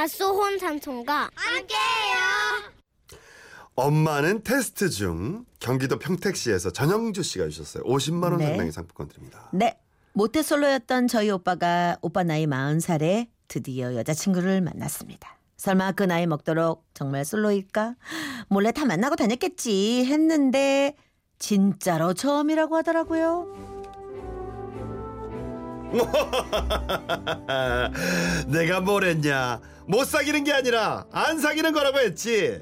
밭소혼 삼촌과 함께해요. 엄마는 테스트 중 경기도 평택시에서 전영주 씨가 주셨어요. 50만 원 네. 상당의 상품권 드립니다. 네. 모태솔로였던 저희 오빠가 오빠 나이 40살에 드디어 여자친구를 만났습니다. 설마 그 나이 먹도록 정말 솔로일까? 몰래 다 만나고 다녔겠지 했는데 진짜로 처음이라고 하더라고요. 내가 뭘 했냐? 못 사귀는 게 아니라 안 사귀는 거라고 했지.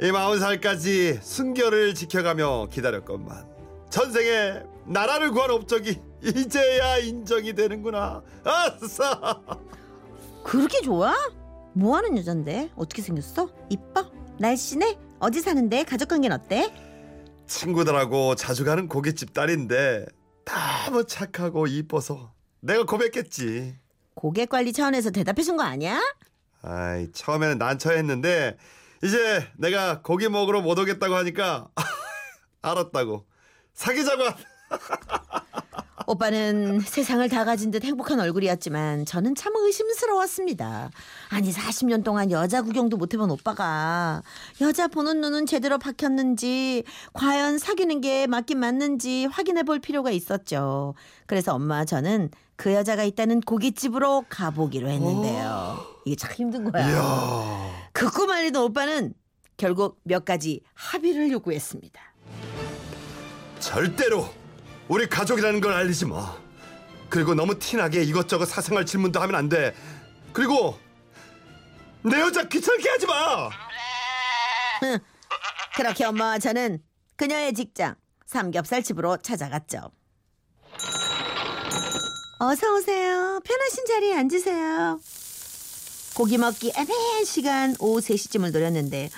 이 마흔 살까지 순결을 지켜가며 기다렸건만 전생에 나라를 구한 업적이 이제야 인정이 되는구나. 아싸! 그렇게 좋아? 뭐 하는 여잔데? 어떻게 생겼어? 이뻐? 날씬해? 어디 사는데? 가족 관계는 어때? 친구들하고 자주 가는 고깃집 딸인데 너무 착하고 이뻐서 내가 고백했지. 고객 관리 차원에서 대답해 준 거 아니야? 아이 처음에는 난처했는데 이제 내가 고기 먹으러 못 오겠다고 하니까 알았다고 사귀자고 한- 오빠는 세상을 다 가진 듯 행복한 얼굴이었지만 저는 참 의심스러웠습니다. 아니 40년 동안 여자 구경도 못 해본 오빠가 여자 보는 눈은 제대로 박혔는지 과연 사귀는 게 맞긴 맞는지 확인해 볼 필요가 있었죠. 그래서 엄마와 저는 그 여자가 있다는 고깃집으로 가보기로 했는데요. 이게 참 힘든 거야. 이야 그꿈 알리던 오빠는 결국 몇 가지 합의를 요구했습니다. 절대로 우리 가족이라는 걸 알리지 마. 그리고 너무 티나게 이것저것 사생활 질문도 하면 안 돼. 그리고 내 여자 귀찮게 하지 마. 그렇게 엄마와 저는 그녀의 직장 삼겹살 집으로 찾아갔죠. 어서 오세요. 편하신 자리에 앉으세요. 고기 먹기 애매한 시간 오후 3시쯤을 노렸는데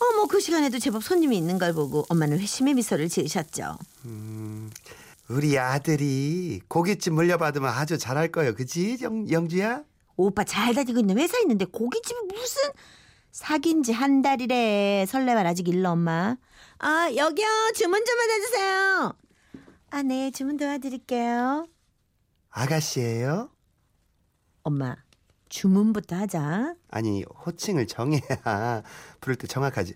어머 그 시간에도 제법 손님이 있는 걸 보고 엄마는 회심의 미소를 지으셨죠. 우리 아들이 고깃집 물려받으면 아주 잘할 거예요. 그지 영, 영주야? 오빠 잘 다니고 있는 회사 있는데 고깃집이 무슨 사귄 지 한 달이래. 설레발 아직 일러 엄마. 아 여기요 주문 좀 받아주세요. 아 네 주문 도와드릴게요. 아가씨예요? 엄마 주문부터 하자. 아니 호칭을 정해야 부를 때 정확하지.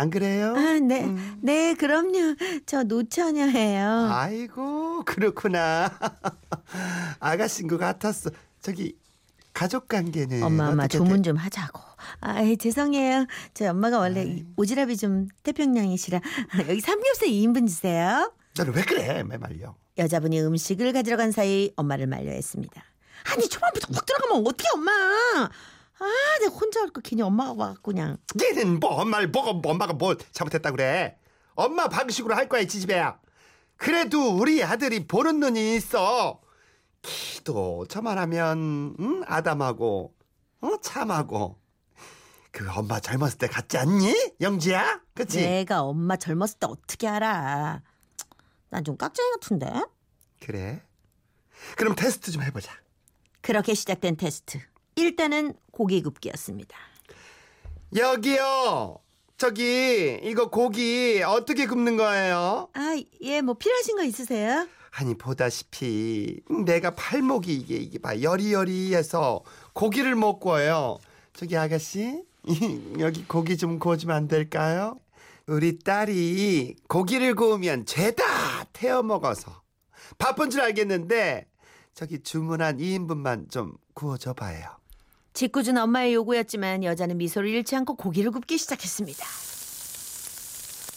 안 그래요? 아, 네, 네, 그럼요. 저 노처녀예요. 아이고 그렇구나. 아가씨인 것 같았어. 저기 가족 관계는 엄마, 엄마 주문 좀 하자고. 아, 죄송해요. 저희 엄마가 원래 이 오지랖이 좀 태평양이시라 여기 삼겹살 2인분 주세요. 돼? 너는 왜 그래? 매 말려. 여자분이 음식을 가지러 간 사이 엄마를 말려했습니다. 아니 초반부터 훅 들어가면 어떻게 엄마? 아, 내가 혼자 할거 괜히 엄마가 와갖고 그냥. 얘는 뭐 엄마를 보고 엄마가 뭘 잘못했다 그래? 엄마 방식으로 할 거야 이 지집애야. 그래도 우리 아들이 보는 눈이 있어. 키도 저만하면 응? 아담하고 어? 참하고 그 엄마 젊었을 때 같지 않니? 영지야? 그치? 내가 엄마 젊었을 때 어떻게 알아? 난 좀 깍쟁이 같은데? 그래. 그럼 테스트 좀 해보자. 그렇게 시작된 테스트. 일단은 고기 굽기였습니다. 여기요. 저기 이거 고기 어떻게 굽는 거예요? 아, 예, 뭐 필요하신 거 있으세요? 아니 보다시피 내가 팔목이 이게 이게 봐 여리여리해서 고기를 못 구워요. 저기 아가씨 여기 고기 좀 구워주면 안 될까요? 우리 딸이 고기를 구우면 죄다 태워 먹어서 바쁜 줄 알겠는데 저기 주문한 2인분만 좀 구워줘 봐요. 짓궂은 엄마의 요구였지만 여자는 미소를 잃지 않고 고기를 굽기 시작했습니다.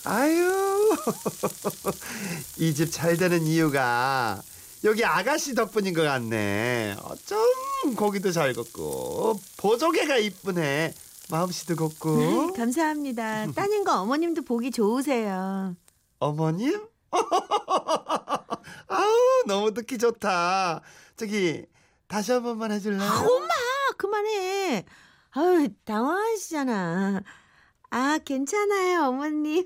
아유 이 집 잘 되는 이유가 여기 아가씨 덕분인 것 같네. 어쩜 고기도 잘 굽고 보조개가 이쁘네. 마음씨도 곱고 감사합니다. 따님과 어머님도 보기 좋으세요. 어머님? 아우 너무 듣기 좋다. 저기 다시 한 번만 해줄래요? 아, 엄마, 그만해. 아유, 당황하시잖아. 아, 괜찮아요, 어머님.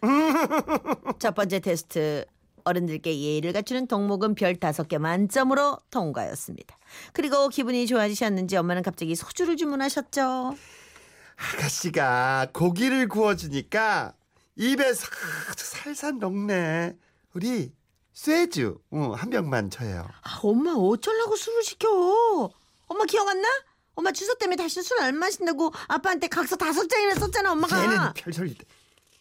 첫 번째 테스트. 어른들께 예의를 갖추는 덕목은 별 다섯 개 만점으로 통과였습니다. 그리고 기분이 좋아지셨는지 엄마는 갑자기 소주를 주문하셨죠. 아가씨가 고기를 구워주니까 입에 싹 살살 녹네. 우리 쇠주 어, 한 병만 줘요. 아, 엄마 어쩌려고 술을 시켜? 엄마 기억 안 나? 엄마 주소 때문에 다시 술 안 마신다고 아빠한테 각서 다섯 장이나 썼잖아 걔는 엄마가. 별소리.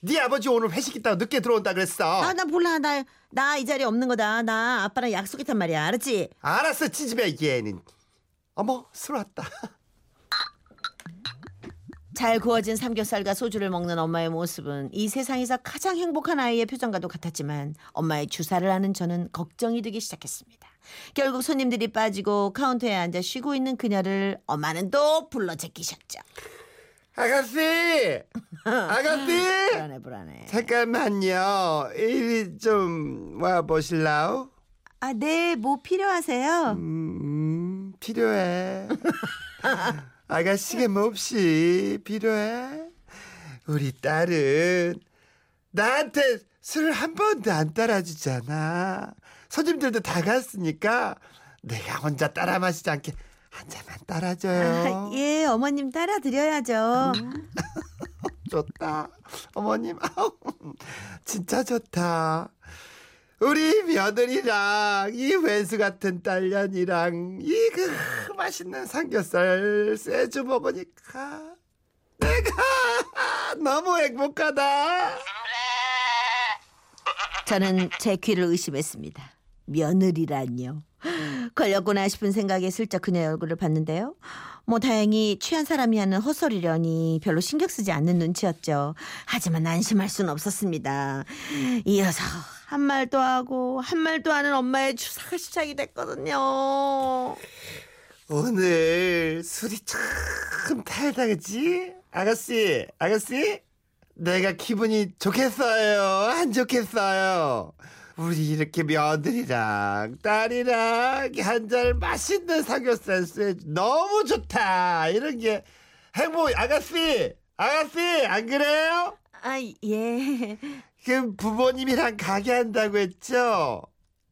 네 아버지 오늘 회식 있다고 늦게 들어온다 그랬어. 아 나 몰라 나 나 이 자리에 없는 거다. 나 아빠랑 약속했단 말이야. 알았지? 알았어 지집애 얘는. 어머 술 왔다. 잘 구워진 삼겹살과 소주를 먹는 엄마의 모습은 이 세상에서 가장 행복한 아이의 표정과도 같았지만 엄마의 주사를 하는 저는 걱정이 되기 시작했습니다. 결국 손님들이 빠지고 카운터에 앉아 쉬고 있는 그녀를 엄마는 또 불러 제끼셨죠. 아가씨, 아가씨. 불안해 불안해. 잠깐만요. 이리 좀 와 보실라우? 아, 네, 뭐 필요하세요? 음, 필요해. 아가씨가 몹시 필요해. 우리 딸은 나한테 술한 번도 안 따라주잖아. 손님들도 다 갔으니까 내가 혼자 따라 마시지 않게 한 잔만 따라줘요. 아, 예, 어머님 따라 드려야죠. 좋다. 어머님, 아우, 진짜 좋다. 우리 며느리랑 이 회수 같은 딸년이랑 이 그 맛있는 삼겹살 쇠주 먹으니까 내가 너무 행복하다. 저는 제 귀를 의심했습니다. 며느리란요. 걸렸구나 싶은 생각에 슬쩍 그녀의 얼굴을 봤는데요. 뭐 다행히 취한 사람이 하는 헛소리려니 별로 신경 쓰지 않는 눈치였죠. 하지만 안심할 수는 없었습니다. 이어서 한 말도 하고 한 말도 하는 엄마의 주사가 시작이 됐거든요. 오늘 술이 참 달다 그치? 아가씨, 아가씨? 내가 기분이 좋겠어요? 안 좋겠어요? 우리 이렇게 며느리랑 딸이랑 한 잔 맛있는 삼겹살 쇠주 너무 좋다. 이런 게 행복, 아가씨! 아가씨! 안 그래요? 아, 예. 그 부모님이랑 가게 한다고 했죠?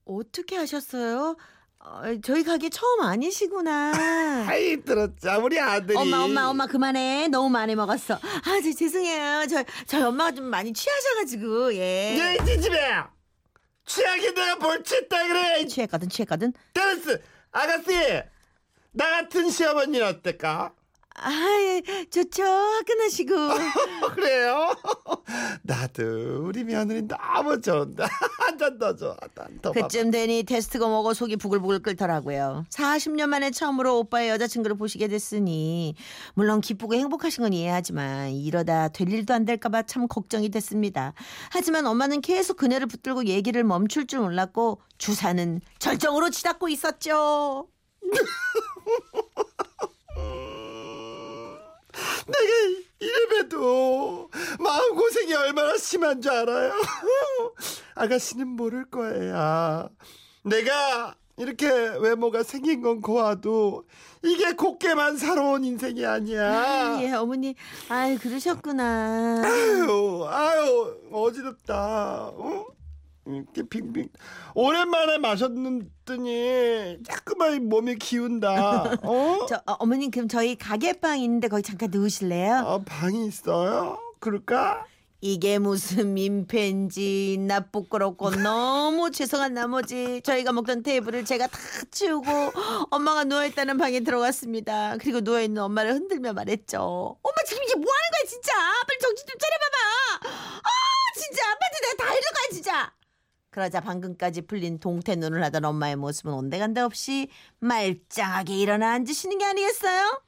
어떻게 하셨어요? 어, 저희 가게 처음 아니시구나. 아이, 들었죠. 우리 아들이. 엄마 엄마 엄마 그만해 너무 많이 먹었어 아저 죄송해요 저 저희 엄마가 좀 많이 취하셔가지고 예 야, 이 집에! 취하게 내가 뭘 취했다 그래! 취했거든 취했거든 테레스 아가씨 나 같은 시어머니는 어떨까? 아 예, 좋죠. 화끈하시고. 그래요? 나도 우리 며느리 너무 좋은데. 한잔 더 줘. 한잔더 그쯤 되니 테스트가 먹어 속이 부글부글 끓더라고요. 40년 만에 처음으로 오빠의 여자친구를 보시게 됐으니 물론 기쁘고 행복하신 건 이해하지만 이러다 될 일도 안 될까 봐 참 걱정이 됐습니다. 하지만 엄마는 계속 그녀를 붙들고 얘기를 멈출 줄 몰랐고 주사는 절정으로 치닫고 있었죠 내가 이래봬도 마음고생이 얼마나 심한 줄 알아요? 아가씨는 모를 거예요. 내가 이렇게 외모가 생긴 건 고와도 이게 곱게만 살아온 인생이 아니야. 예, 어머니. 아이, 그러셨구나. 아유, 아유, 어지럽다. 어? 이렇게 빙빙. 오랜만에 마셨더니 자꾸만 몸이 기운다. 어? 저, 어, 어머님, 그럼 저희 가게방 있는데 거기 잠깐 누우실래요? 아, 방이 있어요? 그럴까? 이게 무슨 민폐인지 나 부끄럽고 너무 죄송한 나머지 저희가 먹던 테이블을 제가 다 치우고 엄마가 누워있다는 방에 들어갔습니다. 그리고 누워있는 엄마를 흔들며 말했죠. 엄마 지금 이게 뭐 하는 거야 진짜. 빨리 정신 좀 차려봐봐. 아 진짜 아빠한테 내가 다 거야 진짜. 그러자 방금까지 풀린 동태 눈을 하던 엄마의 모습은 온데간데 없이 말짱하게 일어나 앉으시는 게 아니겠어요?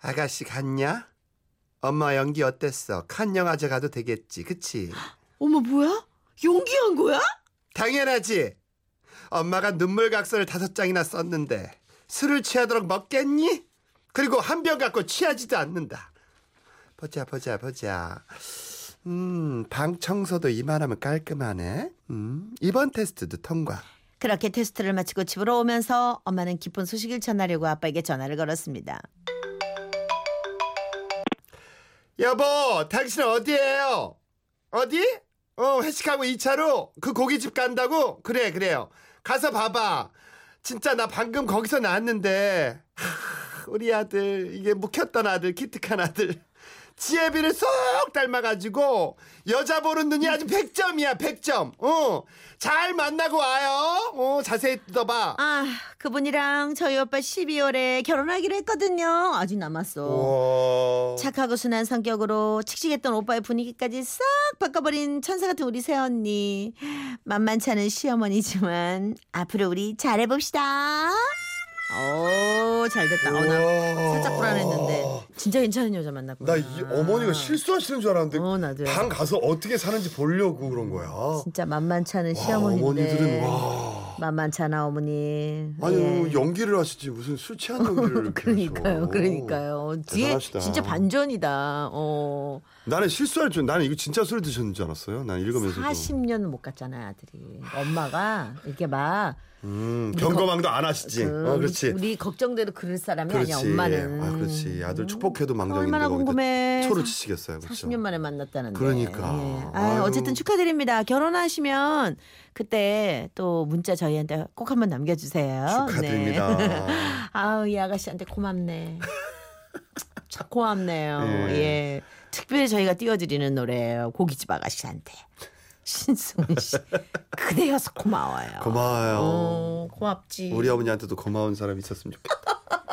아가씨 갔냐? 엄마 연기 어땠어? 칸 영화제 가도 되겠지, 그치? 엄마 뭐야? 연기한 거야? 당연하지. 엄마가 눈물 각서를 다섯 장이나 썼는데 술을 취하도록 먹겠니? 그리고 한 병 갖고 취하지도 않는다. 보자 보자 보자. 음, 방 청소도 이만하면 깔끔하네. 음, 이번 테스트도 통과. 그렇게 테스트를 마치고 집으로 오면서 엄마는 기쁜 소식을 전하려고 아빠에게 전화를 걸었습니다. 여보, 당신 어디에요? 어디? 어, 회식하고 2차로 그 고깃집 간다고? 그래, 그래요. 가서 봐봐. 진짜 나 방금 거기서 나왔는데 하, 우리 아들 이게 묵혔던 아들 기특한 아들 지혜비를 쏙 닮아가지고 여자 보는 눈이 아주 100점이야 100점 어, 잘 만나고 와요 어, 자세히 뜯어봐 아, 그분이랑 저희 오빠 12월에 결혼하기로 했거든요. 아직 남았어. 우와. 착하고 순한 성격으로 칙칙했던 오빠의 분위기까지 싹 바꿔버린 천사 같은 우리 새언니. 만만치 않은 시어머니지만 앞으로 우리 잘해봅시다. 오, 잘 됐다. 어, 나 우와. 살짝 불안했는데 진짜 괜찮은 여자 만났구나. 나 이 어머니가 실수하시는 줄 알았는데 어, 나도요. 방 가서 어떻게 사는지 보려고 그런 거야. 진짜 만만치 않은 와, 시어머니인데. 어머니들은 와. 만만치 않아 어머니. 아니 예. 연기를 하시지 무슨 술 취한 연기를 이렇게 그러니까요, 하셔. 그러니까요. 뒤에 대단하시다. 진짜 반전이다. 어. 나는 실수할 줄 나는 이거 진짜 술 드셨는 줄 알았어요. 난 읽으면서도. 40년 못 갔잖아요, 아들이. 엄마가 이렇게 막 음, 경거망도 안 하시지. 그, 어, 그렇지. 우리 걱정대로 그럴 사람이 그렇지. 아니야, 엄마는. 아, 그렇지. 아들 축복해도 망정인데 얼마나 궁금해. 초를 사- 치시겠어요. 그렇죠. 40년 만에 만났다는데. 그러니까. 예. 아. 어쨌든 축하드립니다. 결혼하시면 그때 또 문자 저희한테 꼭 한번 남겨주세요. 축하드립니다. 네. 아우 이 아가씨한테 고맙네. 참 고맙네요. 예. 예. 특별히 저희가 띄워드리는 노래예요. 고깃집 아가씨한테. 신승훈 씨. 그대여서 고마워요. 고마워요. 어, 고맙지. 우리 어머니한테도 고마운 사람이 있었으면 좋겠다.